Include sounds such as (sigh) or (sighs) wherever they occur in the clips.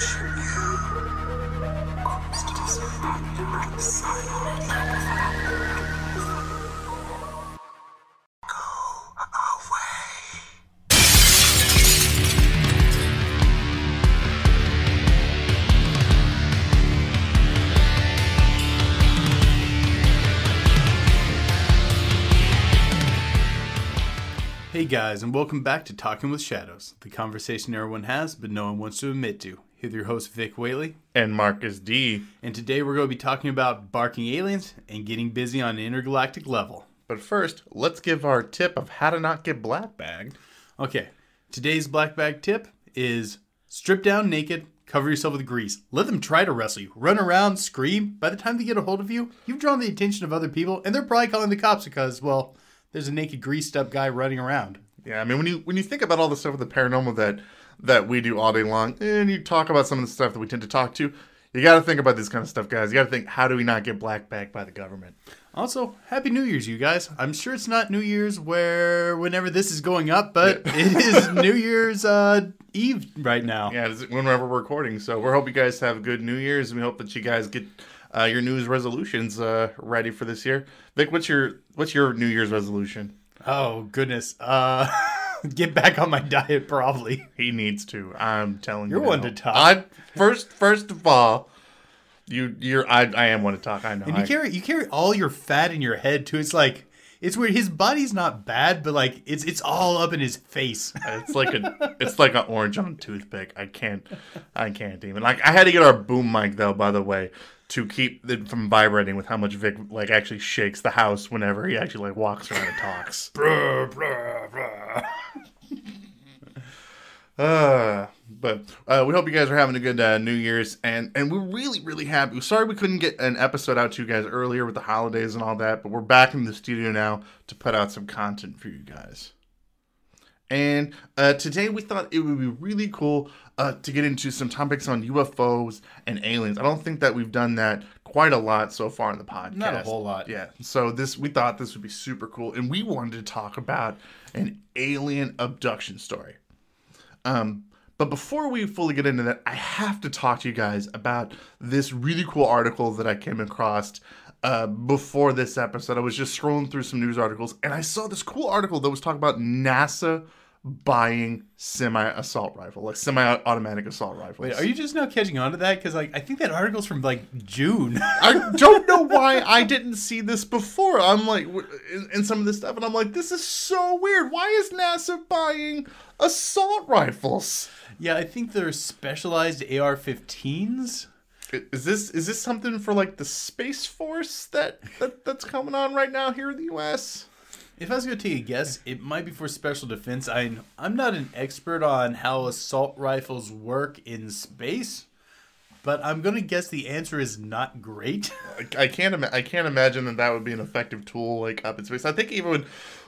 you. Hey guys, and welcome back to Talking with Shadows, the conversation everyone has but no one wants to admit to. Here your host Vic Whaley, and Marcus D. and today we're going to be talking about barking aliens and getting busy on an intergalactic level. But first, let's give our tip of how to not get black bagged. Okay, today's black bag tip is strip down naked, cover yourself with grease. Let them try to wrestle you. Run around, scream. By the time they get a hold of you, you've drawn the attention of other people, and they're probably calling the cops because, well, there's a naked greased up guy running around. Yeah, I mean when you when you think about all the stuff with the paranormal that that we do all day long, and you talk about some of the stuff that we tend to talk to, you got to think about this kind of stuff, guys. You got to think, how do we not get black bagged by the government? Also, Happy New Year's, you guys. I'm sure it's not New Year's where whenever this is going up, but it is (laughs) New Year's uh, Eve right now. Yeah, it's whenever we're recording. So we hope you guys have a good New Year's, and we hope that you guys get uh, your New Year's resolutions uh, ready for this year. Vic, what's your what's your New Year's resolution? Oh goodness. Uh, (laughs) (laughs) get back on my diet, probably. He needs to. I'm telling You're you. one now. to talk. I first first of all, you you're I I am one to talk. I know. And you I- carry you carry all your fat in your head too. It's like it's weird. His body's not bad, but like it's it's all up in his face. (laughs) It's like a it's like an orange on a toothpick. I can't I can't even like I had to get our boom mic though. By the way, to keep it from vibrating with how much Vic like actually shakes the house whenever he actually like walks around and talks. Bruh, bruh, bruh. Uh, but uh, we hope you guys are having a good uh, New Year's, and and we're really really happy. Sorry we couldn't get an episode out to you guys earlier with the holidays and all that, but we're back in the studio now to put out some content for you guys. And uh, today we thought it would be really cool uh, to get into some topics on UFOs and aliens. I don't think that we've done that quite a lot so far in the podcast. Not a whole lot. Yeah. So this we thought this would be super cool, and we wanted to talk about an alien abduction story. Um, but before we fully get into that, I have to talk to you guys about this really cool article that I came across uh, before this episode. I was just scrolling through some news articles and I saw this cool article that was talking about NASA buying semi assault rifle, like semi automatic assault rifles. Wait, are you just now catching on to that? Because like I think that article's from like June. I (laughs) don't know why I didn't see this before. I'm like, in, in some of this stuff, and I'm like, this is so weird. Why is NASA buying assault rifles? yeah, I think they're specialized AR-15s. Is this is this something for like the space force that, that that's coming on right now here in the U.S.? If I was going to take a guess, it might be for special defense. I I'm not an expert on how assault rifles work in space, but I'm going to guess the answer is not great. (laughs) I, I can't ima- I can't imagine that that would be an effective tool like up in space. I think even when,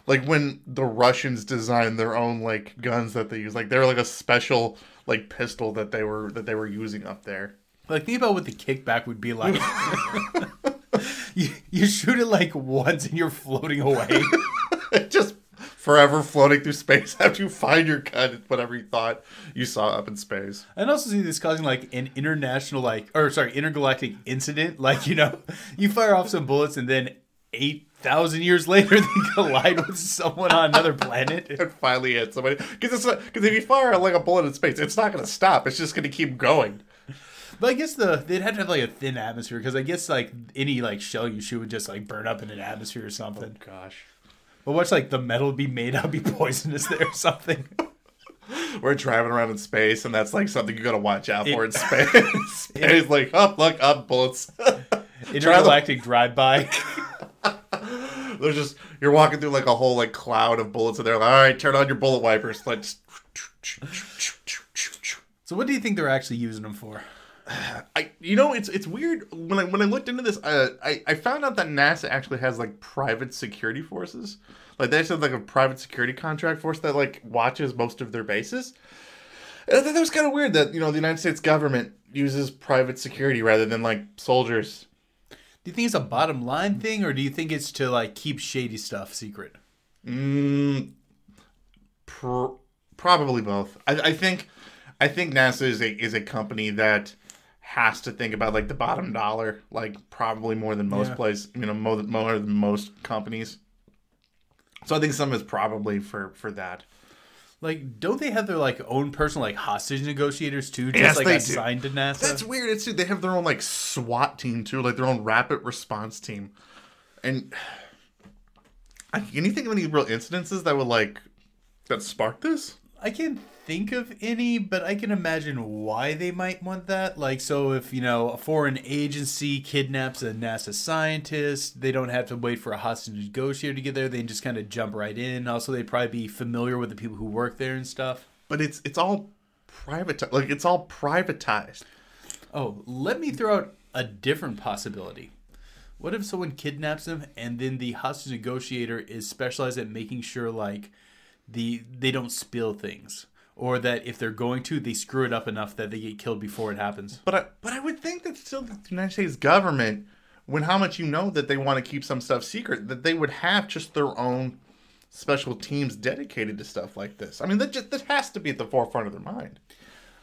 like when the Russians designed their own like guns that they use, like they were like a special like pistol that they were that they were using up there. Like think about what the kickback would be like. (laughs) (laughs) (laughs) you, you shoot it like once and you're floating away. (laughs) just forever floating through space (laughs) after you find your gun, whatever you thought you saw up in space. And also see this causing like an international like or sorry, intergalactic incident. Like, you know, you fire off some bullets and then eight thousand years later they collide with someone on another planet. It finally hit somebody because it's because if you fire like a bullet in space, it's not going to stop. It's just going to keep going. But I guess the they'd have to have like a thin atmosphere because I guess like any like shell you shoot would just like burn up in an atmosphere or something. Oh, gosh, But what's like the metal be made out be poisonous there or something. (laughs) we're driving around in space, and that's like something you got to watch out for It- in (laughs) space. (laughs) space it's like, oh, look, up bullets. Intergalactic drive by. There's just you're walking through like a whole like cloud of bullets, and they're like, all right, turn on your bullet wipers. Like, So what do you think they're actually using them for? I you know it's it's weird when I when I looked into this uh, I I found out that NASA actually has like private security forces like they actually have like a private security contract force that like watches most of their bases and I thought that was kind of weird that you know the United States government uses private security rather than like soldiers Do you think it's a bottom line thing, or do you think it's to like keep shady stuff secret? Mm, pr- probably both. I, I think, I think NASA is a is a company that has to think about like the bottom dollar, like probably more than most Yeah. places, you know, more, more than most companies. So I think some is probably for for that. Like, don't they have their like own personal like hostage negotiators too, just Yes, like they do. assigned to NASA? That's weird. It's they have their own like SWAT team too, like their own rapid response team. And (sighs) can you think of any real incidences that would like that spark this? I can't think of any, but I can imagine why they might want that. Like, so if, you know, a foreign agency kidnaps a NASA scientist, they don't have to wait for a hostage negotiator to get there. They can just kind of jump right in. Also, they'd probably be familiar with the people who work there and stuff. But it's it's all privatized. Like it's all privatized. Oh, let me throw out a different possibility. What if someone kidnaps them and then the hostage negotiator is specialized at making sure like the they don't spill things or that if they're going to they screw it up enough that they get killed before it happens. But I, but I would think that still the United States government, when how much you know that they want to keep some stuff secret, that they would have just their own special teams dedicated to stuff like this. I mean, that just that has to be at the forefront of their mind.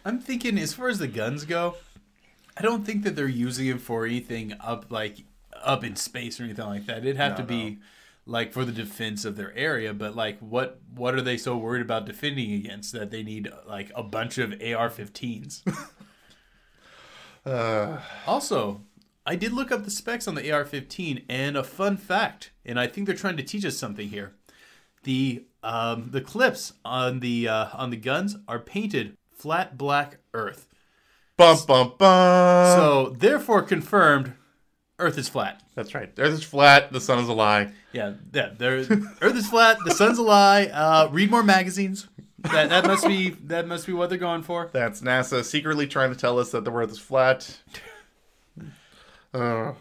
I'm thinking as far as the guns go, I don't think that they're using it for anything up like up in space or anything like that. It'd have No, to be like for the defense of their area, but like what what are they so worried about defending against that they need like a bunch of AR-15s? (laughs) Uh, also, I did look up the specs on the AR-15 and a fun fact, and I think they're trying to teach us something here. The um, the clips on the uh, on the guns are painted flat black earth. bum bum bum. So therefore confirmed Earth is flat. that's right. Earth is flat. The sun is a lie. Yeah, yeah. There, Earth is flat. The sun's a lie. Uh, read more magazines. That that must be that must be what they're going for. That's NASA secretly trying to tell us that the Earth is flat. Uh,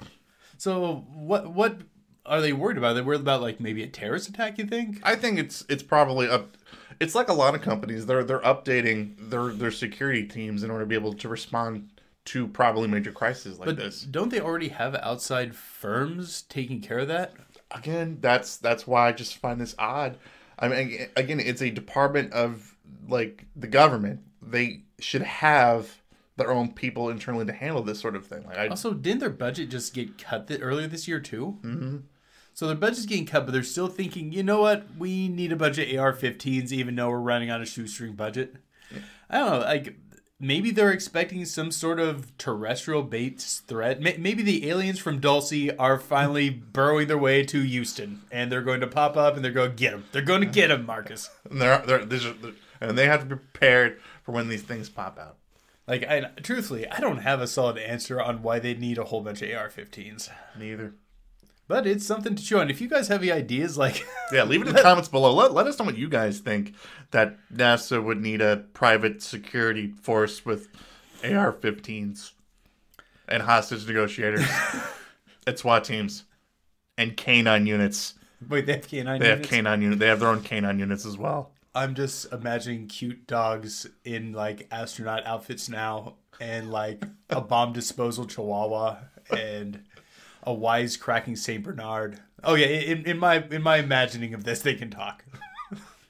So what what are they worried about? They're they worried about like maybe a terrorist attack? You think? I think it's it's probably up. It's like a lot of companies. They're they're updating their their security teams in order to be able to respond to probably major crises like But this. don't they already have outside firms taking care of that? Again, that's that's why I just find this odd. I mean, again, it's a department of like the government. They should have their own people internally to handle this sort of thing. Like I, Also, didn't their budget just get cut th- earlier this year too? Mm-hmm. So their budget's getting cut, but they're still thinking, you know what? We need a bunch of AR-15s, even though we're running on a shoestring budget. I don't know. Like maybe they're expecting some sort of terrestrial-based threat. May- Maybe the aliens from Dulce are finally burrowing their way to Houston, and they're going to pop up and they're going to get them. They're going to get them, Marcus. (laughs) and they're, they're, these are- they're- and they have to be prepared for when these things pop out. Like, I, truthfully, I don't have a solid answer on why they need a whole bunch of AR-15s. Neither. But it's something to chew on. If you guys have any ideas, like (laughs) Yeah, leave it in the comments below. Let, let us know what you guys think that NASA would need a private security force with AR 15s and hostage negotiators (laughs) and SWAT teams and canine units. Wait, they have canine units. They have units? canine unit. They have their own canine units as well. I'm just imagining cute dogs in like astronaut outfits now, and like a bomb disposal Chihuahua and a wise cracking Saint Bernard. Oh yeah, in, in my in my imagining of this, they can talk.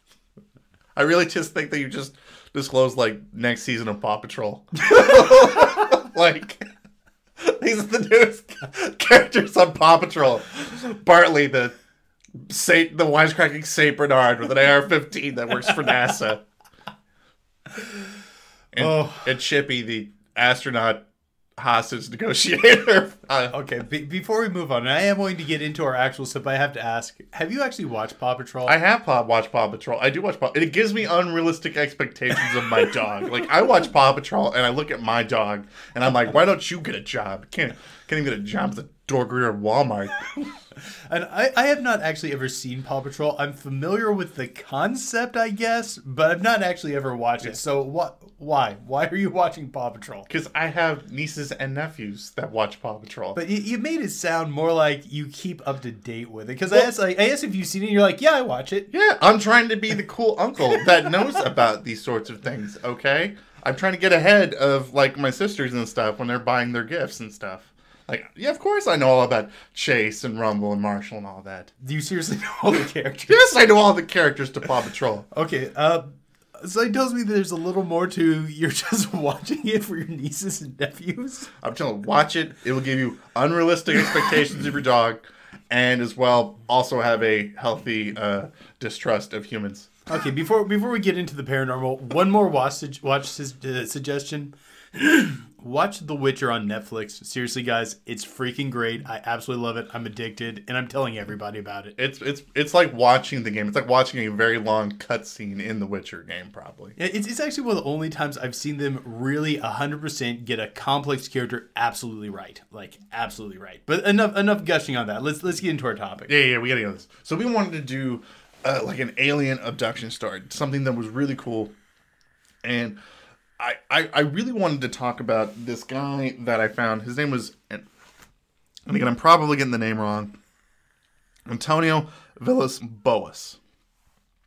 (laughs) I really just think that you just disclosed like next season of Paw Patrol. (laughs) like these are the newest characters on Paw Patrol. Bartley, the Saint, the wisecracking Saint Bernard with an AR-15 that works for NASA, and, Oh. and Chippy, the astronaut hostage negotiator. (laughs) Uh, Okay, be, before we move on, and I am going to get into our actual stuff. I have to ask: Have you actually watched Paw Patrol? I have Paw, watched Paw Patrol. I do watch Paw. It gives me unrealistic expectations of my dog. Like I watch Paw Patrol and I look at my dog and I'm like, why don't you get a job? Can't can't even get a job as a door greeter at Walmart. (laughs) And I, I have not actually ever seen Paw Patrol. I'm familiar with the concept, I guess, but I've not actually ever watched it. So what? Why? Why are you watching Paw Patrol? Because I have nieces and nephews that watch Paw Patrol. But you, you made it sound more like you keep up to date with it. Because I asked, like, I asked if you've seen it. You're like, yeah, I watch it. yeah, I'm trying to be the cool uncle that knows about these sorts of things. Okay, I'm trying to get ahead of like my sisters and stuff when they're buying their gifts and stuff. Like, yeah, of course I know all about Chase and Rumble and Marshall and all that. Do you seriously (laughs) know all the characters? Yes, I know all the characters to Paw Patrol. Okay. Uh, So he tells me there's a little more to you're (laughs) just watching it for your nieces and nephews. I'm telling you, watch it. It will give you unrealistic expectations of your dog, and as well also have a healthy uh, distrust of humans. Okay, before before we get into the paranormal, one more watch watch uh, suggestion. (clears throat) watch The Witcher on Netflix. Seriously, guys, it's freaking great. I absolutely love it. I'm addicted, and I'm telling everybody about it. It's it's it's like watching the game. It's like watching a very long cutscene in the Witcher game, probably. Yeah, It's, it's actually one of the only times I've seen them really 100% get a complex character absolutely right. Like, absolutely right. But enough enough gushing on that. Let's let's get into our topic. Yeah, yeah, we gotta get this. So we wanted to do uh, like an alien abduction story, something that was really cool, and I, I really wanted to talk about this guy that I found. His name was, and again, I'm probably getting the name wrong. Antonio Villas Boas.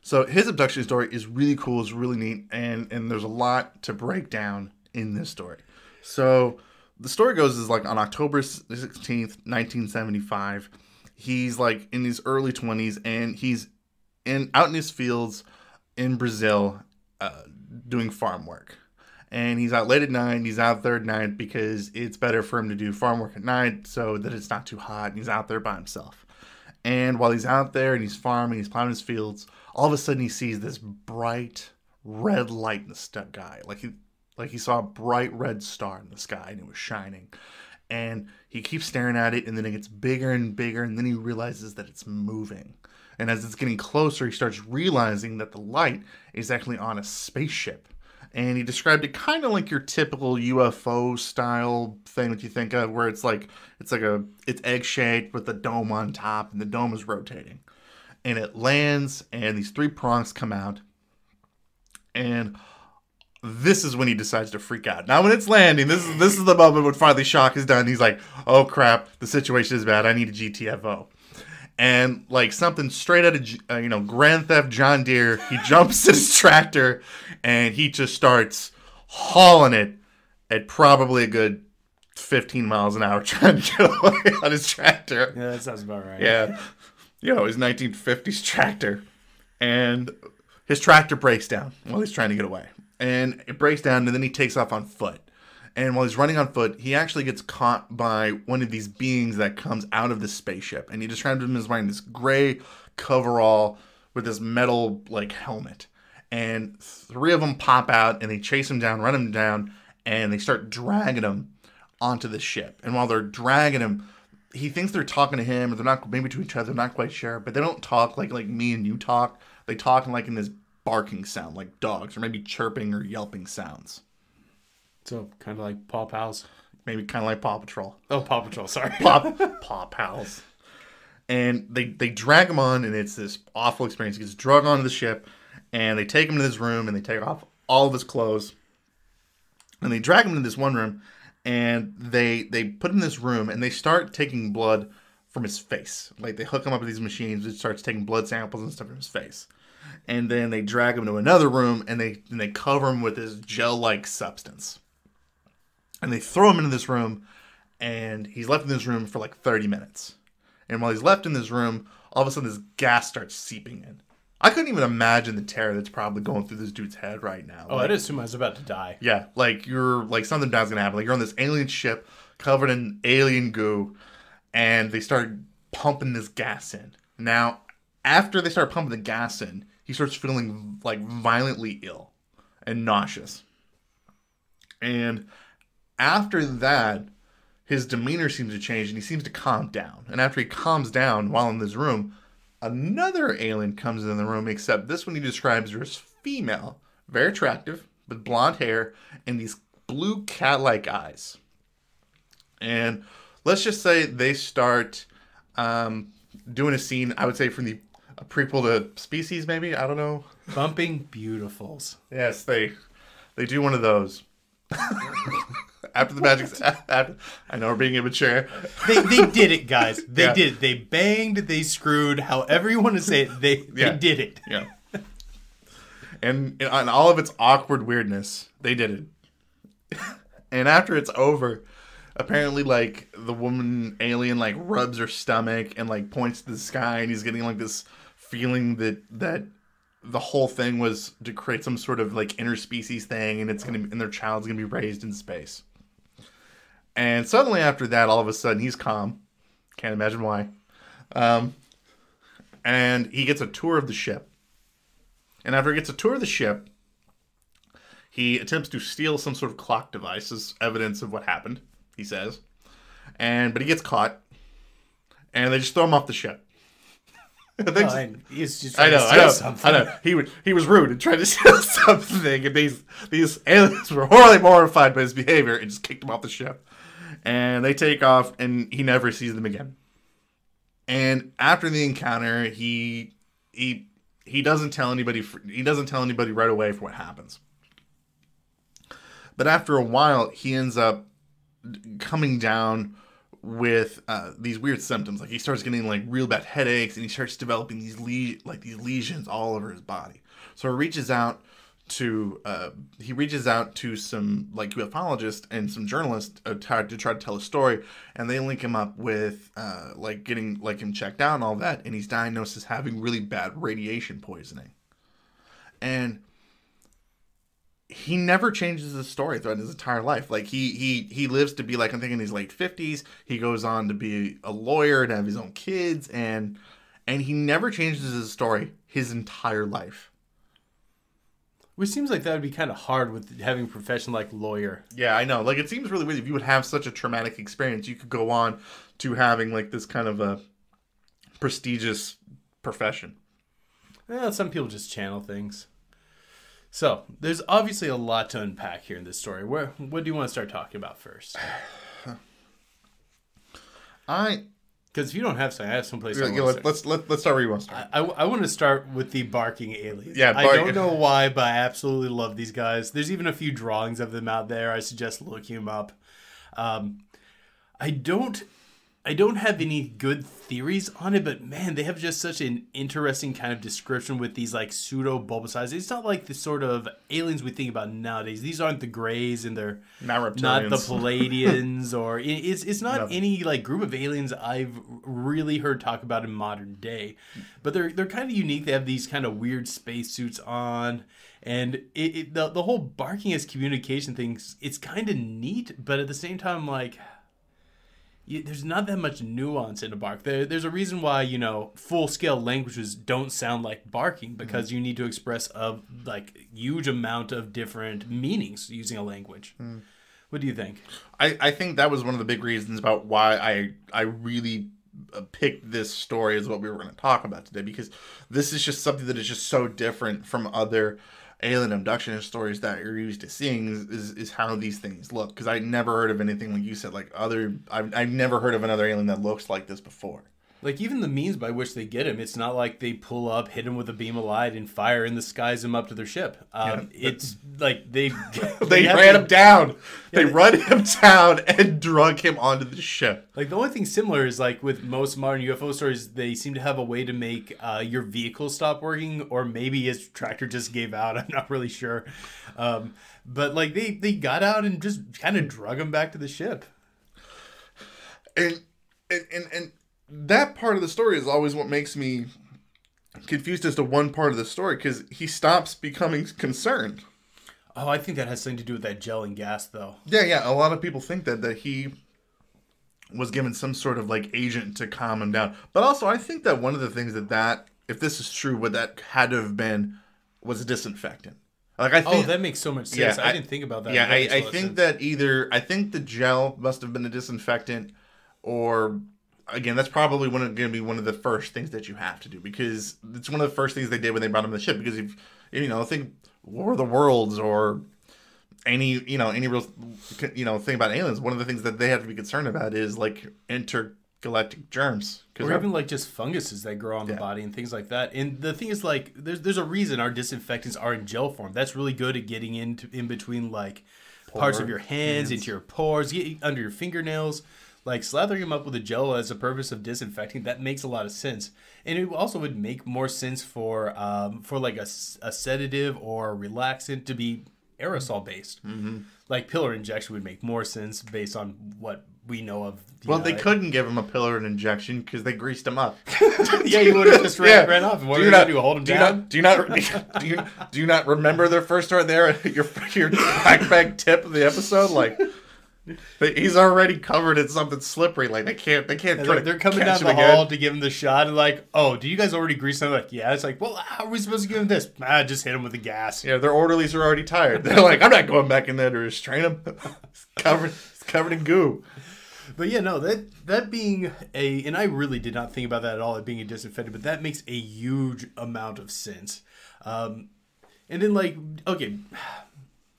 So his abduction story is really cool, it's really neat, and and there's a lot to break down in this story. So the story goes is like on October 16th, 1975, he's like in his early 20s and he's in out in his fields in Brazil uh, doing farm work. And he's out late at night, he's out there at night because it's better for him to do farm work at night so that it's not too hot and he's out there by himself. And while he's out there and he's farming, he's plowing his fields, all of a sudden he sees this bright red light in the sky. Like he like he saw a bright red star in the sky and it was shining. And he keeps staring at it and then it gets bigger and bigger and then he realizes that it's moving. And as it's getting closer, he starts realizing that the light is actually on a spaceship. And he described it kind of like your typical UFO style thing that you think of, where it's like it's like a it's egg shaped with a dome on top, and the dome is rotating. And it lands, and these three prongs come out, and this is when he decides to freak out. Now, when it's landing, this is this is the moment when finally shock is done. He's like, "Oh crap, the situation is bad. I need a GTFO." And like something straight out of uh, you know Grand Theft John Deere, he (laughs) jumps his tractor and he just starts hauling it at probably a good 15 miles an hour, (laughs) trying to get away on his tractor. Yeah, that sounds about right. Yeah. You know, his 1950s tractor. And his tractor breaks down while he's trying to get away. And it breaks down, and then he takes off on foot. And while he's running on foot, he actually gets caught by one of these beings that comes out of the spaceship. And he describes him as wearing this gray coverall with this metal like helmet. And three of them pop out and they chase him down, run him down, and they start dragging him onto the ship. And while they're dragging him, he thinks they're talking to him, or they're not maybe to each other, not quite sure, but they don't talk like like me and you talk. They talk in like in this barking sound, like dogs, or maybe chirping or yelping sounds. So, kind of like Paw Pals. Maybe kind of like Paw Patrol. Oh, Paw Patrol, sorry. Paw, (laughs) Paw Pals. And they they drag him on, and it's this awful experience. He gets dragged onto the ship, and they take him to this room, and they take off all of his clothes, and they drag him into this one room, and they they put him in this room, and they start taking blood from his face. Like they hook him up with these machines, it starts taking blood samples and stuff from his face, and then they drag him to another room, and they and they cover him with this gel-like substance, and they throw him into this room, and he's left in this room for like thirty minutes. And while he's left in this room, all of a sudden this gas starts seeping in. I couldn't even imagine the terror that's probably going through this dude's head right now. Oh, Like, I just assume I was about to die. yeah, like you're like something bad's gonna happen. Like you're on this alien ship covered in alien goo, and they start pumping this gas in. Now, after they start pumping the gas in, he starts feeling like violently ill and nauseous. And after that, his demeanor seems to change and he seems to calm down. And after he calms down while in this room, another alien comes in the room, except this one he describes as female, very attractive, with blonde hair and these blue cat like eyes. And let's just say they start um, doing a scene, I would say, from the a prequel to Species, maybe? I don't know. Bumping Beautifuls. Yes, they they do one of those. (laughs) after the magic, (laughs) after, I know we're being immature. They, they did it, guys. They Yeah. did it. They banged, they screwed, however you want to say it, they, Yeah. they did it. Yeah. And on all of its awkward weirdness, they did it. (laughs) and after it's over, apparently like the woman alien like rubs her stomach and like points to the sky and he's getting like this feeling that that the whole thing was to create some sort of like interspecies thing, and it's gonna be, and their child's gonna be raised in space. And suddenly after that, all of a sudden he's calm. Can't imagine why. Um, and he gets a tour of the ship. And after he gets a tour of the ship, he attempts to steal some sort of clock device as evidence of what happened. He says, and but he gets caught, and they just throw him off the ship. (laughs) Oh, he's just I know, I know, something. I know. He was he was rude and tried to (laughs) steal something, and these these aliens were horribly mortified by his behavior and just kicked him off the ship. And they take off, and he never sees them again. And after the encounter, he he he doesn't tell anybody. He doesn't tell anybody right away for what happens. But after a while, he ends up coming down with uh, these weird symptoms. Like he starts getting like real bad headaches, and he starts developing these le- like these lesions all over his body. So he reaches out to uh, he reaches out to some like ufologists and some journalists uh, to try to tell a story, and they link him up with uh, like getting like him checked out and all that, and he's diagnosed as having really bad radiation poisoning, and he never changes his story throughout his entire life. Like he he he lives to be like I think in his late fifties. He goes on to be a lawyer, and have his own kids, and and he never changes his story his entire life. Which seems like that would be kind of hard with having a profession like lawyer. Yeah, I know. Like it seems really weird if you would have such a traumatic experience, you could go on to having like this kind of a prestigious profession. Well, some people just channel things. So there's obviously a lot to unpack here in this story. Where what do you want to start talking about first? (sighs) I Because if you don't have something, I have someplace. I yeah, wanna let's let's let, let's start where you want to start. I, I want to start with the barking aliens. Yeah, I don't know why, but I absolutely love these guys. There's even a few drawings of them out there. I suggest looking them up. Um, I don't, I don't have any good theories on it, but man, they have just such an interesting kind of description with these like pseudo bulbous It's not like the sort of aliens we think about nowadays. These aren't the grays, and they're Not not the. (laughs) Pleiadians, or it's it's not No. any like group of aliens I've really heard talk about in modern day. But they're they're kind of unique. They have these kind of weird spacesuits on, and it, it the the whole barking as communication things. It's kind of neat, but at the same time, like. You, there's not that much nuance in a bark. There, there's a reason why you know full scale languages don't sound like barking because you need to express a like huge amount of different meanings using a language. What do you think? I, I think that was one of the big reasons about why I I really uh, picked this story as what we were going to talk about today because this is just something that is just so different from other alien abduction stories that you're used to seeing is, is, is how these things look. Because I never heard of anything like you said like other I've, I've never heard of another alien that looks like this before Like even the means by which they get him, it's not like they pull up, hit him with a beam of light, and fire in the skies him up to their ship. Um, Yeah. it's like they (laughs) they, have ran to- him down they they- run him down and drug him onto the ship Like the only thing similar is like with most modern UFO stories, they seem to have a way to make uh, your vehicle stop working, or maybe his tractor just gave out. (laughs) I'm not really sure, um, but like they they got out and just kind of drug him back to the ship. and and and, and that part of the story is always what makes me confused as to one part of the story because he stops becoming concerned Oh, I think that has something to do with that gel and gas, though. yeah yeah a lot of people think that that he was given some sort of like agent to calm him down but also i think that one of the things that that if this is true what that had to have been was a disinfectant like i Oh, that makes so much sense. Yeah, I, I- didn't think about that. yeah That I, I think sense. that either i think the gel must have been a disinfectant or again that's probably one going to be one of the first things that you have to do because it's one of the first things they did when they brought him the ship because if you know think war of the worlds or any you know any real you know thing about aliens one of the things that they have to be concerned about is like intergalactic germs or even like just funguses that grow on the body and things like that. And the thing is, like, there's there's a reason our disinfectants are in gel form. That's really good at getting into in between like parts of your hands, into your pores, get under your fingernails. Like slathering them up with a gel as a purpose of disinfecting, that makes a lot of sense, and it also would make more sense for um, for like a sedative or a relaxant to be aerosol based. Mm-hmm. Like pillar injection would make more sense based on what we know of. Well, know, they like- couldn't give him a pillar injection because they greased him up. (laughs) (laughs) yeah, you would have just ran, ran off. What do you you not do? Hold him do you down? not do you not (laughs) do you do you not remember their first story there? Your your black bag tip of the episode, like he's already covered in something slippery. Like they can't they can't. They're, they're coming down the again. hall to give him the shot, and like, oh, do you guys already grease him? Like, yeah. It's like, well, how are we supposed to give him this? Ah, just hit him with the gas. Yeah, their orderlies are already tired. They're like, I'm not going back in there to restrain him. (laughs) It's covered, it's covered in goo. But yeah, no, that that being a, and I really did not think about that at all, it being a disinfectant, but that makes a huge amount of sense. Um, and then like, okay,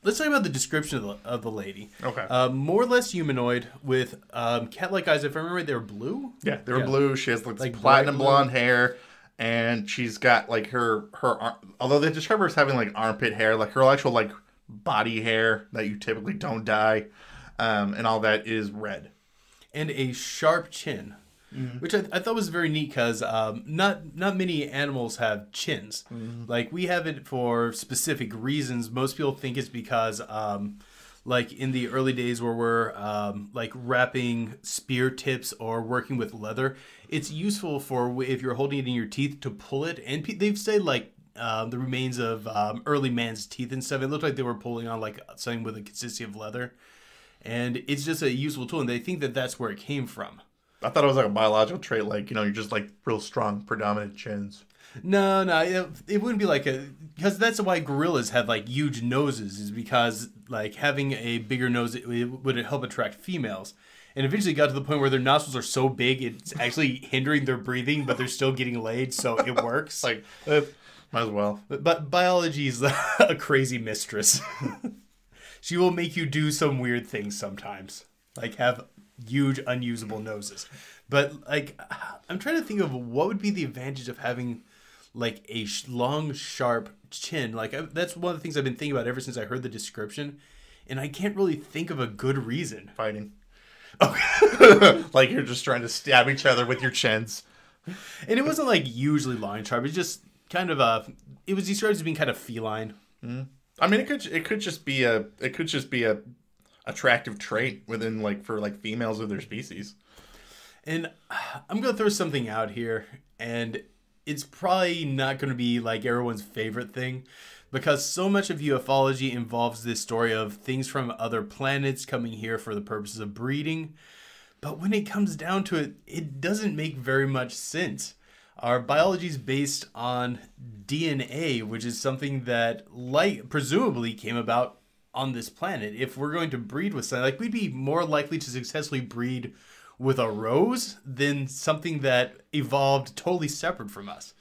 let's talk about the description of the, of the lady. Okay. Um, more or less humanoid with um, cat-like eyes. If I remember, right, they were blue. Yeah, they were blue. She has like, Like platinum blue. blonde hair, and she's got like her her. Although they describe her as having like armpit hair, like her actual like body hair that you typically don't dye, um, and all that is red. and a sharp chin, which I, I thought was very neat because um, not not many animals have chins. Like we have it for specific reasons. Most people think it's because, um, like in the early days where we're um, like wrapping spear tips or working with leather, it's useful for if you're holding it in your teeth to pull it. And pe- they've said like. Um, the remains of um, early man's teeth and stuff. It looked like they were pulling on like something with a consistency of leather and it's just a useful tool and they think that that's where it came from I thought it was like a biological trait, like you know, you're just like real strong, predominant chins. no no it, it wouldn't be like a because that's why gorillas have like huge noses is because like having a bigger nose it, it would help attract females and eventually got to the point where their nostrils are so big it's actually hindering their breathing but they're still getting laid so it (laughs) works Like, eh, might as well. But, but biology is (laughs) a crazy mistress. (laughs) she will make you do some weird things sometimes, like have huge unusable noses. But like, I'm trying to think of what would be the advantage of having like a sh- long, sharp chin. Like I, that's one of the things I've been thinking about ever since I heard the description, and I can't really think of a good reason. Fighting. (laughs) like you're just trying to stab each other with your chins. And it wasn't like usually long and sharp. It's just kind of a. It was described as being kind of feline. Mm-hmm. I mean, it could it could just be a it could just be a attractive trait within like for like females of their species. And (sighs) I'm to throw something out here, and it's probably not to be like everyone's favorite thing because so much of ufology involves this story of things from other planets coming here for the purposes of breeding. But when it comes down to it, it doesn't make very much sense. Our biology is based on DNA, which is something that, light presumably came about on this planet. If we're going to breed with something, like, we'd be more likely to successfully breed with a rose than something that evolved totally separate from us.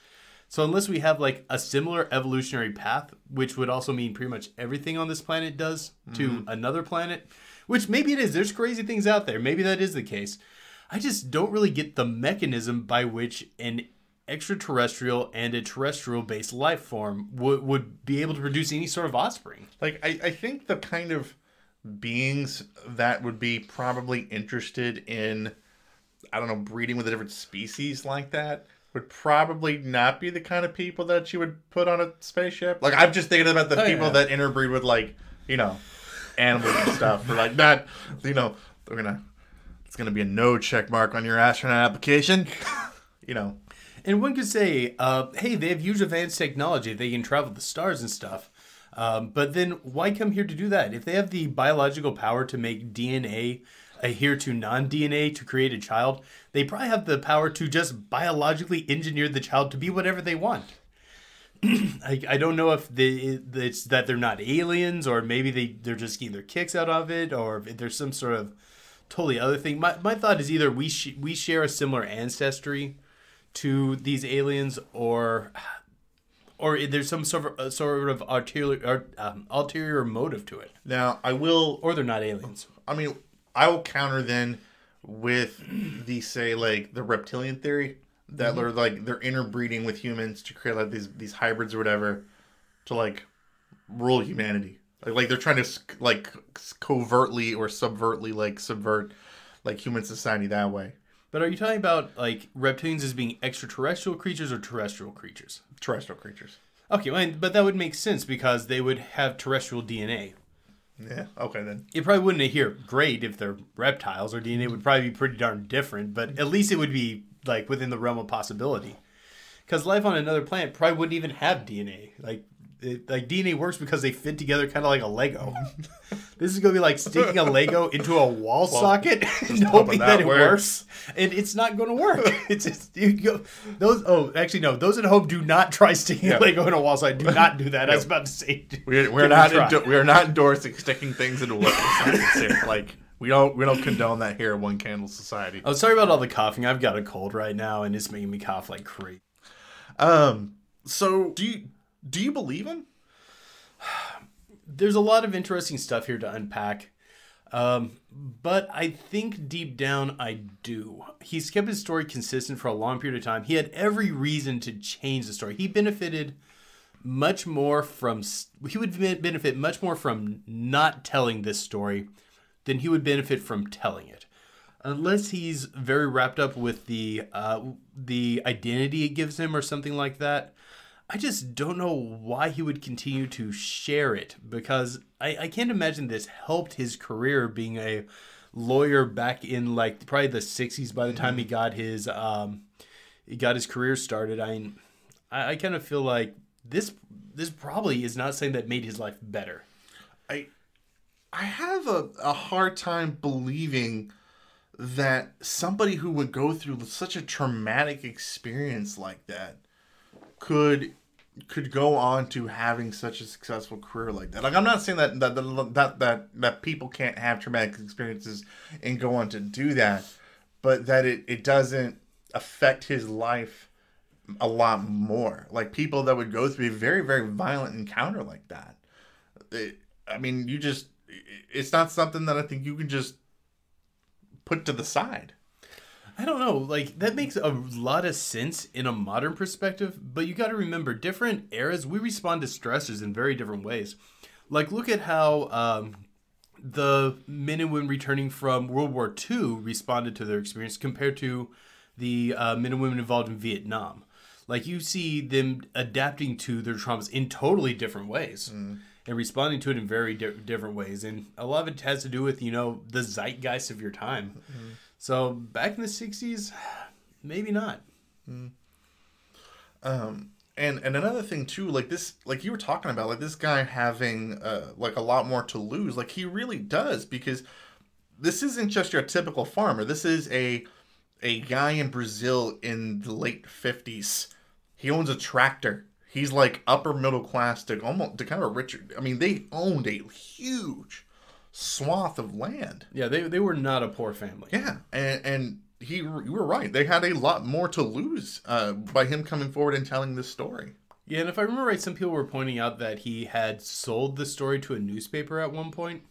So unless we have like a similar evolutionary path, which would also mean pretty much everything on this planet does to mm-hmm. another planet, which maybe it is. There's crazy things out there. Maybe that is the case. I just don't really get the mechanism by which an extraterrestrial and a terrestrial based life form would, would be able to produce any sort of offspring. Like I, I think the kind of beings that would be probably interested in I don't know, breeding with a different species like that would probably not be the kind of people that you would put on a spaceship. Like I'm just thinking about the Oh, people yeah. that interbreed with like, you know, animals and stuff. Or like not you know, they're gonna it's gonna be a no check mark on your astronaut application. (laughs) you know. And one could say, uh, hey, they have huge advanced technology. They can travel the stars and stuff. Um, but then why come here to do that? If they have the biological power to make DNA adhere to non DNA to create a child, they probably have the power to just biologically engineer the child to be whatever they want. (clears throat) I, I don't know if it's that they're not aliens or maybe they, they're just getting their kicks out of it or if there's some sort of totally other thing. My, my thought is either we, sh- we share a similar ancestry to these aliens or or there's some sort of, uh, sort of ulterior, or, um, ulterior motive to it Now I will or they're not aliens I mean, I will counter then with the say like the reptilian theory that Mm-hmm. they're like they're interbreeding with humans to create like these these hybrids or whatever to like rule humanity. Like, like they're trying to like covertly or subvertly like subvert like human society that way. But are you talking about like reptilians as being extraterrestrial creatures or terrestrial creatures Terrestrial creatures. okay well, but that would make sense because they would have terrestrial dna Yeah. Okay then. It probably wouldn't adhere great if they're reptiles, or DNA would probably be pretty darn different, but at least it would be like within the realm of possibility. Because life on another planet probably wouldn't even have DNA. Like, it, like DNA works because they fit together kind of like a Lego. (laughs) this is gonna be like sticking a Lego (laughs) into a wall socket and hoping that that, it works. works, and it's not going to work. (laughs) it's just you go those. Oh, actually, no. Those at home do not try sticking Yeah. a Lego in a wall socket. Do not do that. I was about to say. We're, we're give it a not try. endo- we're not endorsing sticking things into liquid sockets here. Like we don't we don't condone that here at One Candle Society. Oh, sorry about all the coughing. I've got a cold right now, and it's making me cough like crazy. Um. So do you do you believe him? There's a lot of interesting stuff here to unpack, um, but I think deep down I do. He's kept his story consistent for a long period of time. He had every reason to change the story. He benefited much more from he would benefit much more from not telling this story than he would benefit from telling it. Unless he's very wrapped up with the uh, the identity it gives him or something like that, I just don't know why he would continue to share it because I, I can't imagine this helped his career being a lawyer back in like probably the 60s by the time he got his um he got his career started. I I, I kind of feel like this this probably is not something that made his life better. I I have a, a hard time believing that somebody who would go through such a traumatic experience like that could could go on to having such a successful career like that. Like I'm not saying that that that that, that people can't have traumatic experiences and go on to do that, but that it, it doesn't affect his life a lot more. Like people that would go through a very very violent encounter like that. It, I mean, you just it's not something that I think you can just put to the side. I don't know. Like that makes a lot of sense in a modern perspective, but you got to remember different eras we respond to stressors in very different ways. Like look at how um, the men and women returning from World War II responded to their experience compared to the uh, men and women involved in Vietnam. Like you see them adapting to their traumas in totally different ways. And responding to it in very di- different ways, and a lot of it has to do with you know the zeitgeist of your time. So back in the '60s, (sighs) maybe not. Um, and and another thing too, like this, like you were talking about, like this guy having uh, like a lot more to lose. Like he really does because this isn't just your typical farmer. This is a a guy in Brazil in the late fifties. He owns a tractor. He's like upper middle class to almost to kind of a richer. I mean, they owned a huge swath of land. Yeah, they they were not a poor family. Yeah, and and he you were right. They had a lot more to lose uh, by him coming forward and telling this story. Yeah, and if I remember right, some people were pointing out that he had sold the story to a newspaper at one point.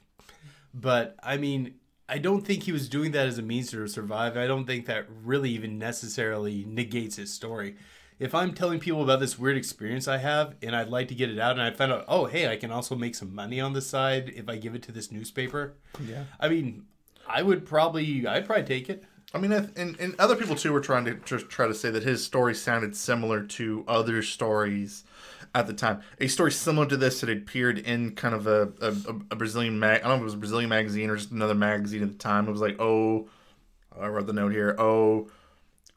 But I mean, I don't think he was doing that as a means to survive. I don't think that really even necessarily negates his story. If I'm telling people about this weird experience I have and I'd like to get it out and I find out, oh, hey, I can also make some money on the side if I give it to this newspaper. Yeah. I mean, I would probably, I'd probably take it. I mean, and, and other people too were trying to just try to say that his story sounded similar to other stories at the time. A story similar to this that had appeared in kind of a, a, a Brazilian mag. I don't know if it was a Brazilian magazine or just another magazine at the time. It was like, oh, I wrote the note here. Oh,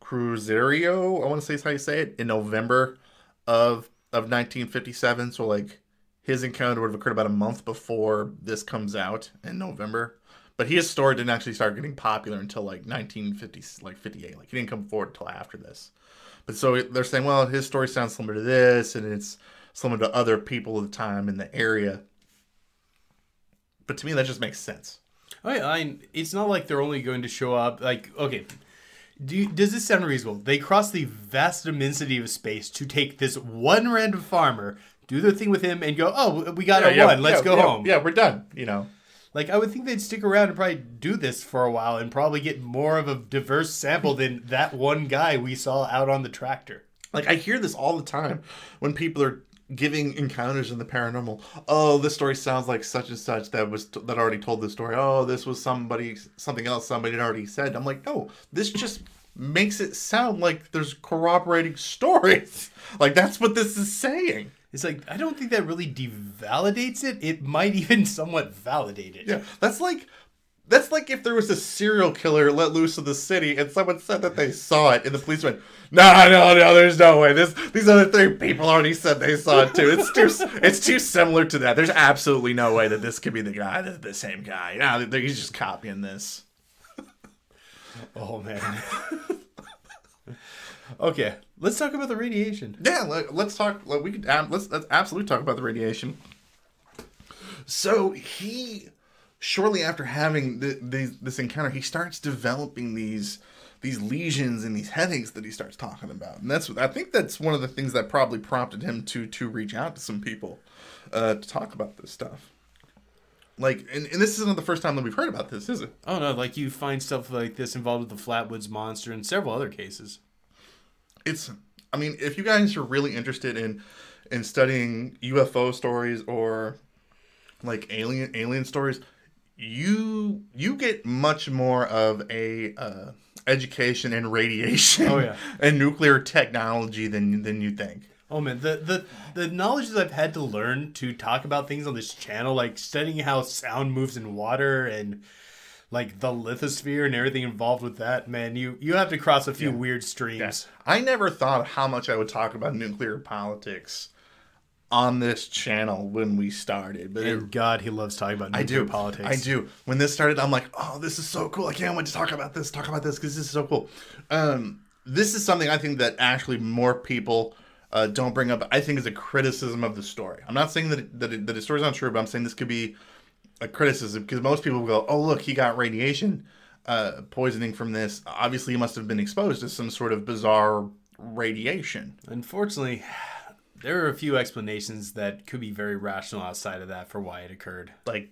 Cruzeiro, I want to say is how you say it, in November of of 1957. So like his encounter would have occurred about a month before this comes out in November. But his story didn't actually start getting popular until like 1950, like 58. Like he didn't come forward until after this. But so they're saying, well, his story sounds similar to this, and it's similar to other people of the time in the area. But to me, that just makes sense. Oh I, it's not like they're only going to show up. Like, okay, do you, does this sound reasonable? They cross the vast immensity of space to take this one random farmer, do their thing with him, and go, "Oh, we got a one. Let's yeah, go yeah, home." Yeah, we're done. You know. Like, I would think they'd stick around and probably do this for a while and probably get more of a diverse sample than that one guy we saw out on the tractor. Like I hear this all the time when people are giving encounters in the paranormal. Oh, this story sounds like such and such that was that already told this story. Oh, this was somebody something else somebody had already said. I'm like, no, this just makes it sound like there's corroborating (laughs) stories. Like that's what this is saying. It's like I don't think that really devalidates it. It might even (laughs) somewhat validate it. Yeah, that's like that's like if there was a serial killer let loose in the city and someone said that they saw it and the police went, "No, no, no, there's no way. This these other three people already said they saw it too. It's too it's too similar to that. There's absolutely no way that this could be the guy, the, the same guy. Yeah, he's just copying this." Oh man. okay, let's talk about the radiation. Yeah, let, us talk. Let, we could um, let's let's absolutely talk about the radiation. So he, shortly after having the, the, this encounter, he starts developing these these lesions and these headaches that he starts talking about, and that's I think that's one of the things that probably prompted him to to reach out to some people uh, to talk about this stuff. Like, and, and this isn't the first time that we've heard about this, is it? Oh no, like you find stuff like this involved with the Flatwoods monster and several other cases. it's i mean if you guys are really interested in in studying ufo stories or like alien alien stories you you get much more of a uh, education in radiation Oh, yeah. (laughs) and nuclear technology than than you think. Oh man, the, the the knowledge that I've had to learn to talk about things on this channel, like studying how sound moves in water and like the lithosphere and everything involved with that, man, you you have to cross a few weird streams. i never thought how much i would talk about nuclear politics on this channel when we started but it God, he loves talking about I do. politics. I do. When this started, I'm like, oh, this is so cool. I can't wait to talk about this, talk about this, because this is so cool. Um, this is something I think that actually more people uh, don't bring up. I think is a criticism of the story. I'm not saying that it, that, it, that the story's not true, but I'm saying this could be a criticism because most people go, oh, look, he got radiation uh, poisoning from this. Obviously, he must have been exposed to some sort of bizarre radiation. Unfortunately, there are a few explanations that could be very rational outside of that for why it occurred. Like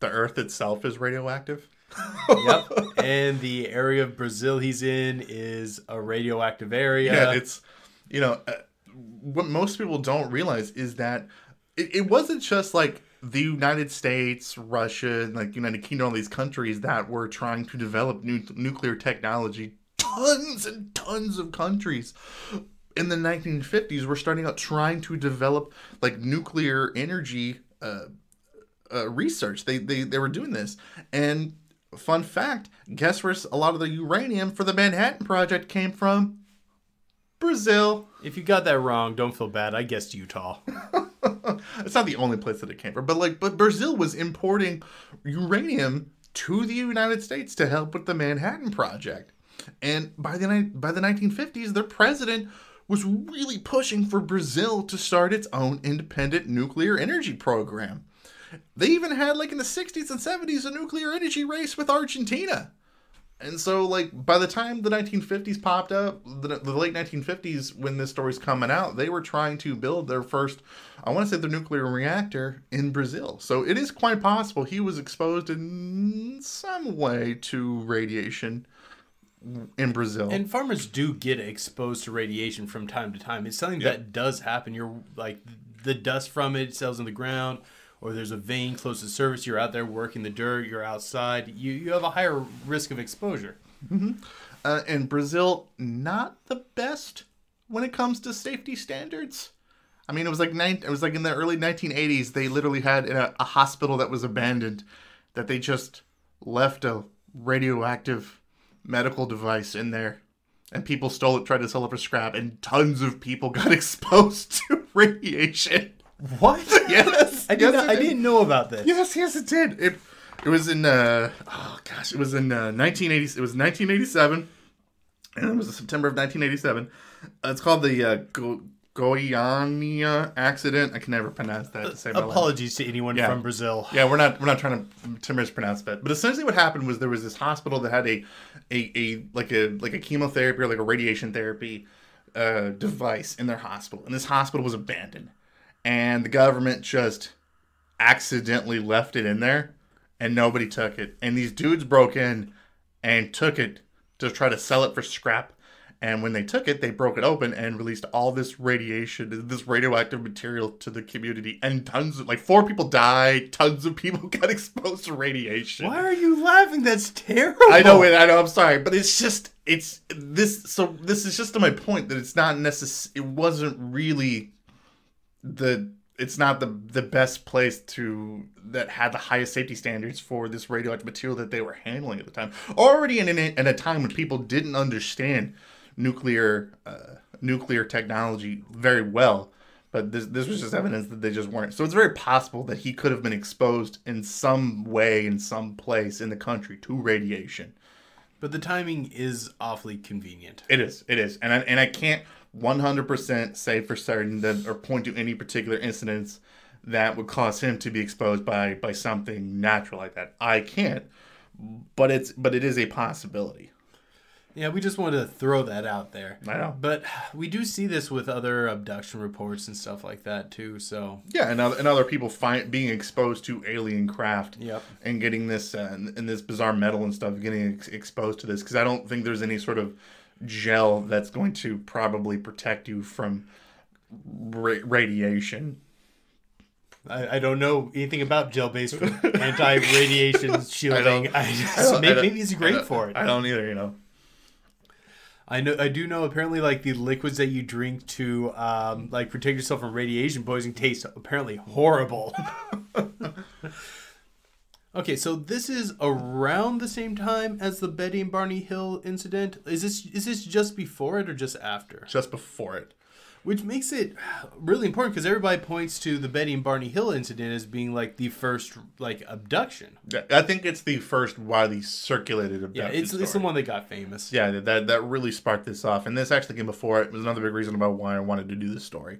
the Earth itself is radioactive. (laughs) Yep. (laughs) and the area of Brazil he's in is a radioactive area. yeah, it's you know uh, what most people don't realize is that it, it wasn't just like the United States, Russia, like United Kingdom, all these countries that were trying to develop nu- nuclear technology. Tons and tons of countries in the 1950s were starting out trying to develop like nuclear energy uh, uh, research. They, they they were doing this, and fun fact: guess where a lot of the uranium for the Manhattan Project came from? Brazil. if you got that wrong, don't feel bad. I guessed Utah. (laughs) it's not the only place that it came from, but like, but Brazil was importing uranium to the United States to help with the Manhattan Project, and by the by the 1950s, their president was really pushing for Brazil to start its own independent nuclear energy program. They even had like in the 60s and 70s a nuclear energy race with Argentina. And so, like, by the time the 1950s popped up, the, the late 1950s, when this story's coming out, they were trying to build their first, I want to say, the nuclear reactor in Brazil. So it is quite possible he was exposed in some way to radiation in Brazil. And farmers do get exposed to radiation from time to time. It's something that does happen. You're like the dust from it settles in the ground, or there's a vein close to the surface. You're out there working the dirt. You're outside. You you have a higher risk of exposure. uh, and Brazil, not the best when it comes to safety standards. I mean, it was like nine, it was like in the early 1980s. They literally had a, a hospital that was abandoned, that they just left a radioactive medical device in there, and people stole it, tried to sell it for scrap, and tons of people (laughs) got exposed to (laughs) radiation. What? (laughs) Yes, I did yes, not, I did. didn't know about this. Yes, yes, it did. It it was in uh oh gosh, it was in uh, 1980. It was 1987, and it was September of 1987. Uh, it's called the uh, Go- Goiânia accident. I can never pronounce that. To save my life. Apologies to anyone Yeah. from Brazil. Yeah, we're not we're not trying to to mispronounce that. But essentially, what happened was there was this hospital that had a a, a like a like a chemotherapy or like a radiation therapy uh, device in their hospital, and this hospital was abandoned, and the government just accidentally left it in there, and nobody took it, and these dudes broke in and took it to try to sell it for scrap. And when they took it, they broke it open and released all this radiation, this radioactive material to the community. And tons of, like, four people died. Tons of people (laughs) got exposed to radiation. Why are you laughing? That's terrible. I know it. I know. I'm sorry, but it's just it's this. So this is just to my point that it's not necessary. It wasn't really the it's not the the best place to that had the highest safety standards for this radioactive material that they were handling at the time. Already in, in, in a time when people didn't understand nuclear uh, nuclear technology very well, but this this was just evidence that they just weren't. So it's very possible that he could have been exposed in some way in some place in the country to radiation. But the timing is awfully convenient. It is. It is. And I, and I can't 100% say for certain that or point to any particular incidents that would cause him to be exposed by by something natural like that. I can't. But it's but it is a possibility. Yeah, we just wanted to throw that out there. I know. But we do see this with other abduction reports and stuff like that too. So Yeah, and other, and other people find being exposed to alien craft Yep. and getting this uh, and, and this bizarre metal and stuff getting ex- exposed to this because I don't think there's any sort of gel that's going to probably protect you from ra- radiation. I, I don't know anything about gel-based (laughs) anti-radiation (laughs) shielding. I, just, I don't- I maybe, maybe he's great for it. I don't either, you know. I know. I do know. Apparently, like the liquids that you drink to um, like protect yourself from radiation poisoning taste apparently horrible. (laughs) okay, so this is around the same time as the Betty and Barney Hill incident. Is this is this just before it or just after? Just before it. Which makes it really important because everybody points to the Betty and Barney Hill incident as being like the first like abduction. Yeah, I think it's the first widely circulated Yeah, abduction it's, it's the one that got famous. Yeah, that that really sparked this off, and this actually came before it. It was another big reason about why I wanted to do this story,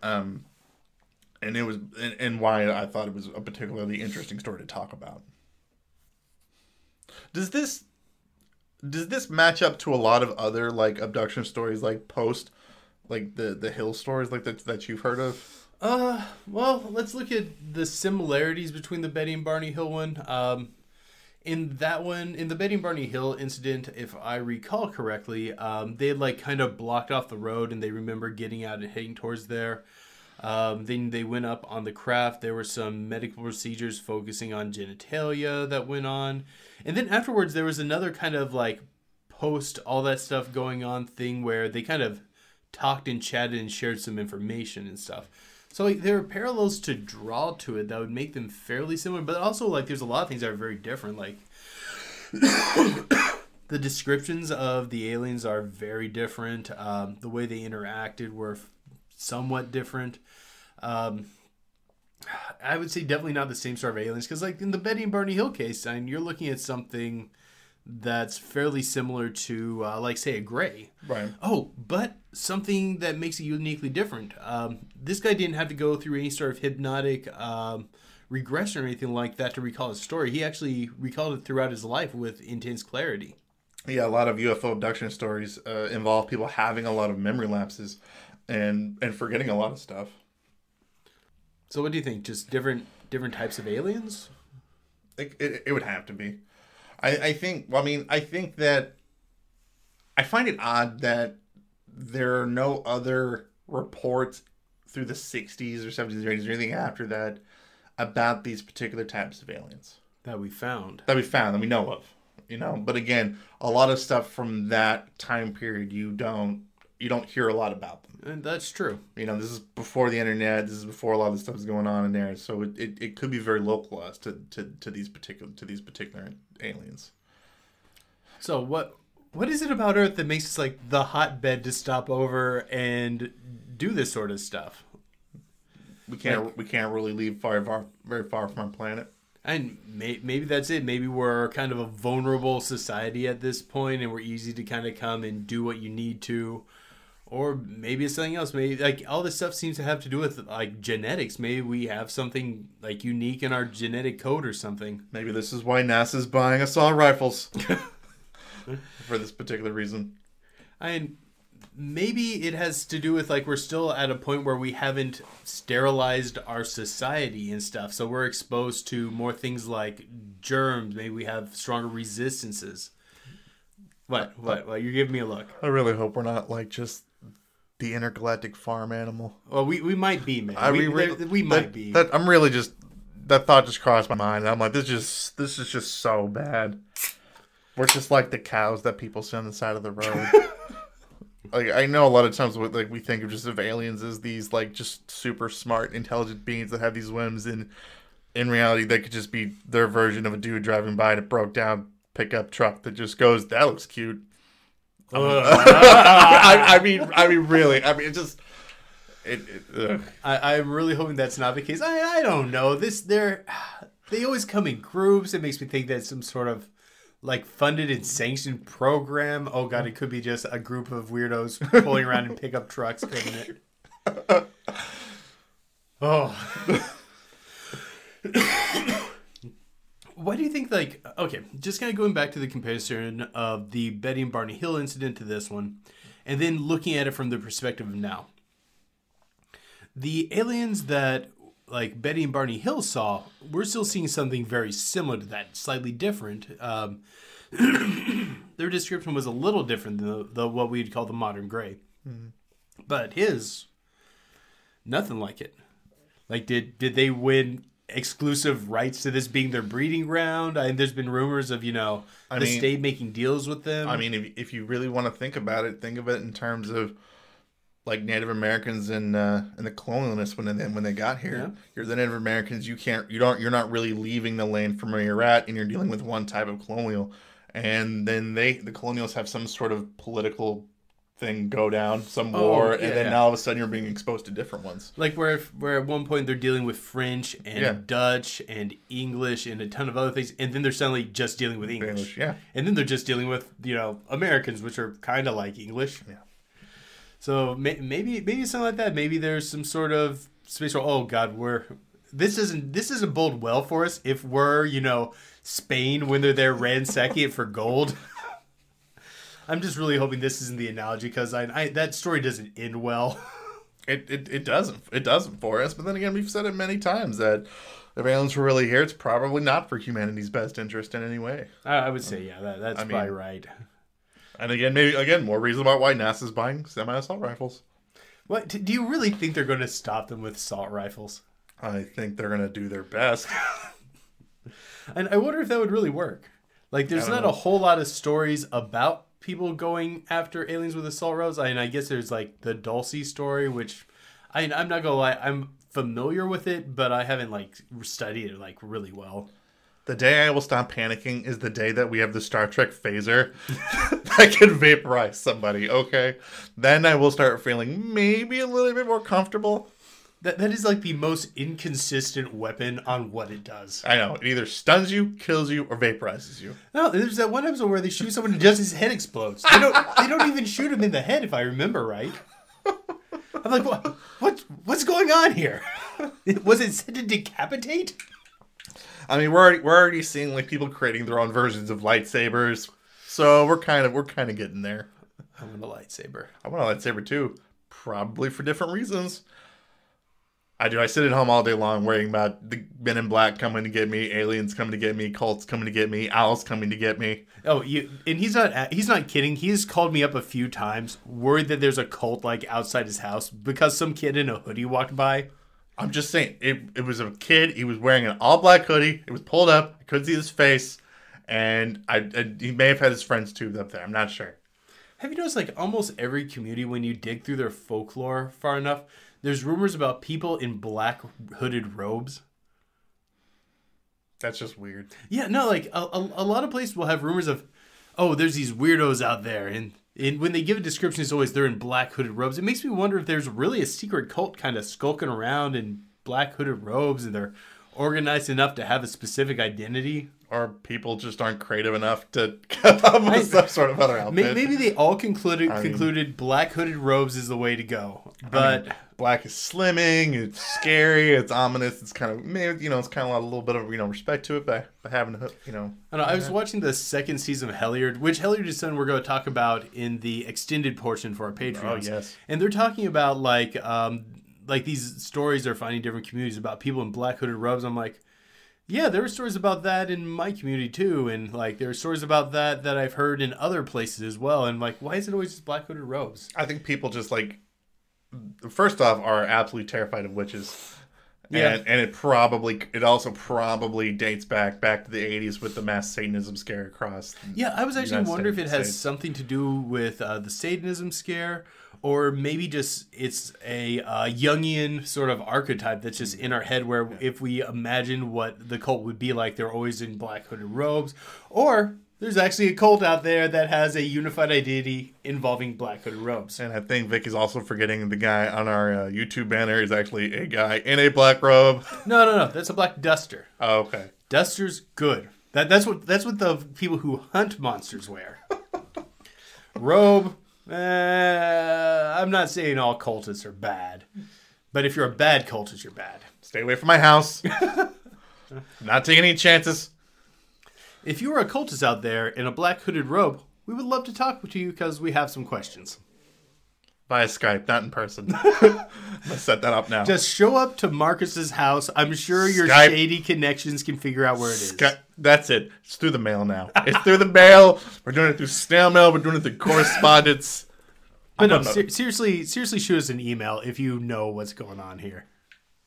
um, and it was and, and why I thought it was a particularly interesting story to talk about. Does this does this match up to a lot of other like abduction stories, like post, like the the Hill stories, like that that you've heard of? Uh, well, let's look at the similarities between the Betty and Barney Hill one. Um, in that one, in the Betty and Barney Hill incident, if I recall correctly, um, they had like kind of blocked off the road and they remember getting out and heading towards there. Um, then they went up on the craft. There were some medical procedures focusing on genitalia that went on. And then afterwards, there was another kind of like post all that stuff going on thing where they kind of talked and chatted and shared some information and stuff. So like there are parallels to draw to it that would make them fairly similar, but also like there's a lot of things that are very different. Like (coughs) the descriptions of the aliens are very different. Um, the way they interacted were somewhat different. Um, I would say definitely not the same sort of aliens because, like in the Betty and Barney Hill case, I mean, you're looking at something that's fairly similar to, uh, like, say, a gray. Right. Oh, but something that makes it uniquely different. Um, this guy didn't have to go through any sort of hypnotic um, regression or anything like that to recall his story. He actually recalled it throughout his life with intense clarity. Yeah, a lot of UFO abduction stories uh, involve people having a lot of memory lapses and and forgetting a lot of stuff. So, what do you think? Just different different types of aliens? It, it, it would have to be. I, I think, well, I mean, I think that I find it odd that there are no other reports through the 60s or 70s or 80s or anything after that about these particular types of aliens That we found. that we found that we know of. You know, but again, a lot of stuff from that time period you don't you don't hear a lot about them. And that's true. You know, this is before the internet. This is before a lot of the stuff is going on in there. So it, it, it could be very localized to, to, to these particular to these particular aliens. So, what what is it about Earth that makes us like the hotbed to stop over and do this sort of stuff? We can't we can't really leave far, far very far from our planet. And may, maybe that's it. Maybe we're kind of a vulnerable society at this point, and we're easy to kind of come and do what you need to. Or maybe it's something else. Maybe like all this stuff seems to have to do with like genetics. Maybe we have something like unique in our genetic code or something. Maybe this is why NASA's buying assault rifles (laughs) for this particular reason. And maybe it has to do with like we're still at a point where we haven't sterilized our society and stuff. So we're exposed to more things like germs. Maybe we have stronger resistances. What? What? What? You're giving me a look. I really hope we're not like just the intergalactic farm animal. Well, we, we might be, man. I we, re- we that- might be. That I'm really just that thought just crossed my mind. I'm like, this just this is just so bad. We're just like the cows that people see on the side of the road. (laughs) like I know a lot of times what like we think of just of aliens as these like just super smart, intelligent beings that have these whims, and in reality, they could just be their version of a dude driving by in a broke down pickup truck that just goes, "That looks cute." (laughs) I, I mean, I mean, really, I mean, it just it. it. I, I'm really hoping that's not the case. I, I don't know. This they're (sighs) they always come in groups. It makes me think that some sort of like funded and sanctioned program. Oh god, it could be just a group of weirdos (laughs) pulling around in pickup trucks, couldn't it? (laughs) Oh. Why do you think like okay, just kind of going back to the comparison of the Betty and Barney Hill incident to this one, and then looking at it from the perspective of now. The aliens that like Betty and Barney Hill saw, we're still seeing something very similar to that, slightly different. Um, (coughs) their description was a little different than the, the what we'd call the modern gray, but his nothing like it. Like, did did they win exclusive rights to this being their breeding ground? I there's been rumors of you know the mean- state making deals with them. I mean, if if you really want to think about it, think of it in terms of like Native Americans and uh, and the colonialists when they when they got here. Yeah. You're the Native Americans. You can't. You don't. You're not really leaving the land from where you're at, and you're dealing with one type of colonial. And then they, the colonials, have some sort of political thing go down, some Oh, war, yeah, and then yeah. now all of a sudden you're being exposed to different ones. like where where at one point they're dealing with French and Yeah. Dutch and English and a ton of other things, and then they're suddenly just dealing with English. English, yeah. and then they're just dealing with you know Americans, which are kind of like English. Yeah. So may, maybe maybe something like that. Maybe there's some sort of space where oh god, we're this isn't this isn't bode well for us if we're you know Spain when they're there ransacking it for gold. (laughs) I'm just really hoping this isn't the analogy because I, I that story doesn't end well. (laughs) It, it it doesn't it doesn't for us. But then again, we've said it many times that if aliens were really here, it's probably not for humanity's best interest in any way. I, I would say yeah, that, that's I mean- probably right. And again, maybe again more reason about why NASA's buying semi-assault rifles. What do you really think they're going to stop them with assault rifles? I think they're gonna do their best. (laughs) And I wonder if that would really work. Like, there's not know. a whole lot of stories about people going after aliens with assault rifles. I mean, I guess there's like the Dulce story, which I, I'm not gonna lie, I'm familiar with it, but I haven't like studied it like really well. The day I will stop panicking is the day that we have the Star Trek phaser (laughs) that can vaporize somebody. Okay, then I will start feeling maybe a little bit more comfortable. That that is like the most inconsistent weapon on what it does. I know it either stuns you, kills you, or vaporizes you. No, there's that one episode where they shoot someone and just his head explodes. They don't. (laughs) they don't even shoot him in the head, if I remember right. I'm like, what? What? What's going on here? (laughs) Was it said to decapitate? I mean, we're already, we're already seeing like people creating their own versions of lightsabers, so we're kind of we're kind of getting there. I want a lightsaber. I want a lightsaber too, probably for different reasons. I do. I sit at home all day long worrying about the Men in Black coming to get me, aliens coming to get me, cults coming to get me, owls coming to get me. Oh, you and he's not. He's not kidding. He's called me up a few times, worried that there's a cult like outside his house because some kid in a hoodie walked by. I'm just saying, it, it was a kid. He was wearing an all black hoodie. It was pulled up. I couldn't see his face, and I, I he may have had his friends too up there. I'm not sure. Have you noticed like almost every community when you dig through their folklore far enough, there's rumors about people in black hooded robes. That's just weird. Yeah, no, like a, a, a lot of places will have rumors of, oh, there's these weirdos out there, and and when they give a description, it's always they're in black hooded robes. It makes me wonder if there's really a secret cult kind of skulking around in black hooded robes, and they're organized enough to have a specific identity. Or people just aren't creative enough to (laughs) come up with some sort of other outfit. Maybe, they all concluded mean- concluded black hooded robes is the way to go, but. Black is slimming. It's scary. It's ominous. It's kind of maybe you know it's kind of a little bit of you know respect to it by, by having a you know I, know, I was watching the second season of Hellier, which Hellier is something we're going to talk about in the extended portion for our Patreons. Oh, yes. and they're talking about like um like these stories they're finding different communities about people in black hooded robes. I'm like, yeah, there are stories about that in my community too, and like there are stories about that that I've heard in other places as well. And like, why is it always just black hooded robes? I think people just like first off are absolutely terrified of witches, Yeah. And, and it probably it also probably dates back back to the 80s with the mass Satanism scare across. Yeah, I was actually United wondering if it has something to do with uh, the Satanism scare, or maybe just it's a uh, Jungian sort of archetype that's just in our head. Where if we imagine what the cult would be like, they're always in black hooded robes, or there's actually a cult out there that has a unified identity involving black hooded robes. And I think Vic is also forgetting the guy on our uh, YouTube banner is actually a guy in a black robe. (laughs) No, no, no, that's a black duster. Oh, okay. Duster's good. That that's what that's what the people who hunt monsters wear. (laughs) Robe. Uh, I'm not saying all cultists are bad, but if you're a bad cultist, you're bad. Stay away from my house. (laughs) Not taking any chances. If you are a cultist out there in a black hooded robe, we would love to talk to you because we have some questions. Via Skype, not in person. (laughs) Let's set that up now. Just show up to Marcus's house. I'm sure your Skype. shady connections can figure out where it is. Sky- that's it. It's through the mail now. It's through the mail. We're doing it through snail mail. We're doing it through correspondence. But no, ser- seriously, seriously, shoot us an email if you know what's going on here.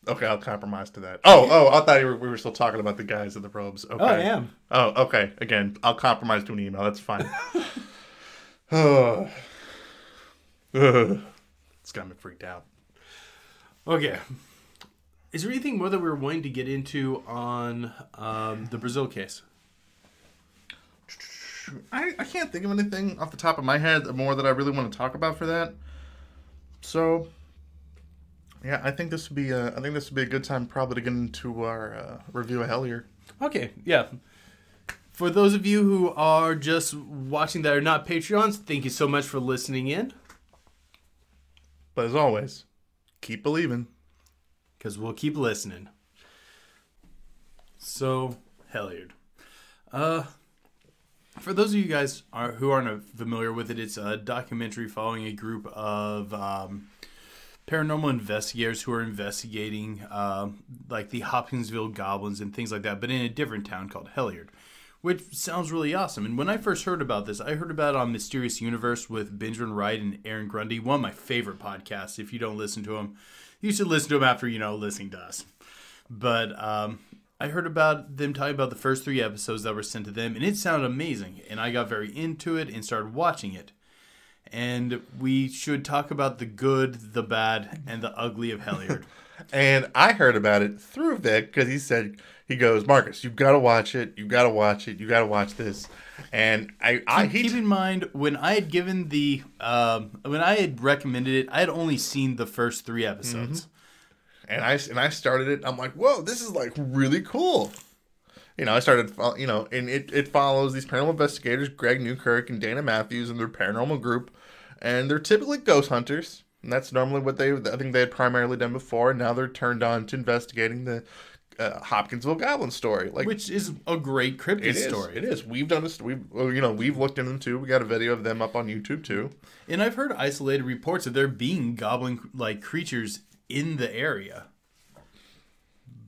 Okay, I'll compromise to that. Oh, oh, I thought you were, we were still talking about the guys in the robes. Okay. Oh, I am. Oh, okay. Again, I'll compromise to an email. That's fine. oh. Ugh. It's got me freaked out. Okay. Is there anything more that we were wanting to get into on um, the Brazil case? I, I can't think of anything off the top of my head more that I really want to talk about for that. So, yeah, I think this would be a, I think this would be a good time probably to get into our uh, review of Hellier. Okay, yeah. For those of you who are just watching that are not Patreons, thank you so much for listening in But as always, keep believing. because we'll keep listening. So, Hellier. Uh, for those of you guys are, who aren't familiar with it, it's a documentary following a group of um, paranormal investigators who are investigating um, like the Hopkinsville goblins and things like that, but in a different town called Hellier, which sounds really awesome. And when I first heard about this, I heard about it on Mysterious Universe with Benjamin Wright and Aaron Grundy, one of my favorite podcasts. If you don't listen to them, you should listen to them after you know listening to us. But um, I heard about them talking about the first three episodes that were sent to them, and it sounded amazing. And I got very into it and started watching it. And we should talk about the good, the bad, and the ugly of Hellier. (laughs) And I heard about it through Vic because he said he goes, Marcus, you've got to watch it. You've got to watch it. You've got to watch this. And I, I he Keep in mind, when I had given the, um, when I had recommended it, I had only seen the first three episodes. and I and I started it. I'm like, whoa, this is like really cool. You know, I started, you know, and it, it follows these paranormal investigators, Greg Newkirk and Dana Matthews, and their paranormal group, and they're typically ghost hunters. And that's normally what they, I think they had primarily done before. And now they're turned on to investigating the uh, Hopkinsville Goblin story. Like, Which is a great cryptid it story. it is. We've done this. We've, you know, we've looked into them too. We got a video of them up on YouTube too. And I've heard isolated reports of there being goblin like creatures in the area.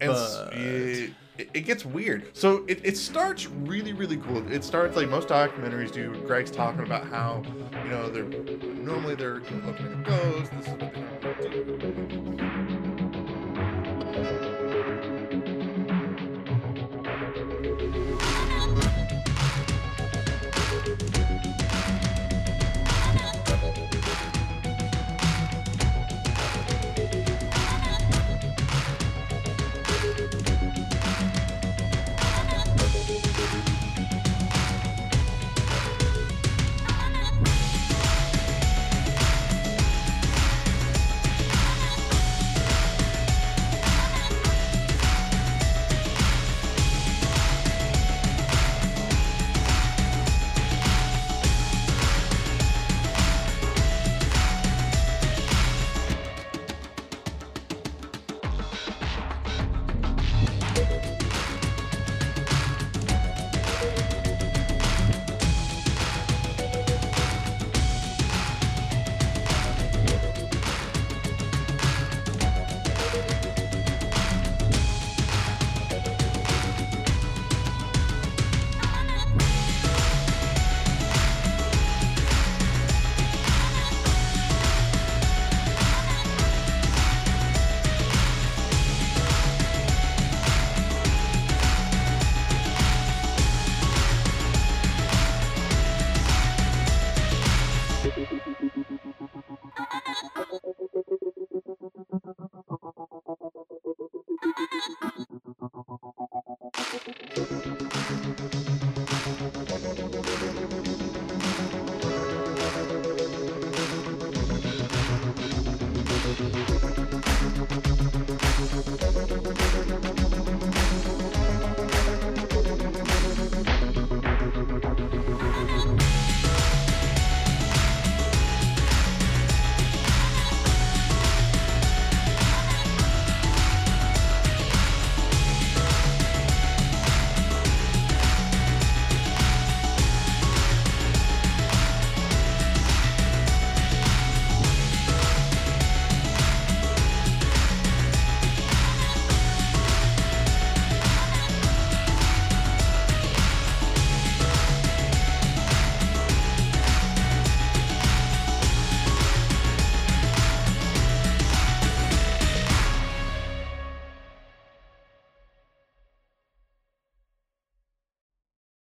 and s- it, it gets weird. So it, it starts really really cool. It starts like most documentaries do. Greg's talking about how you know they're normally they're looking at ghosts. This is what they do.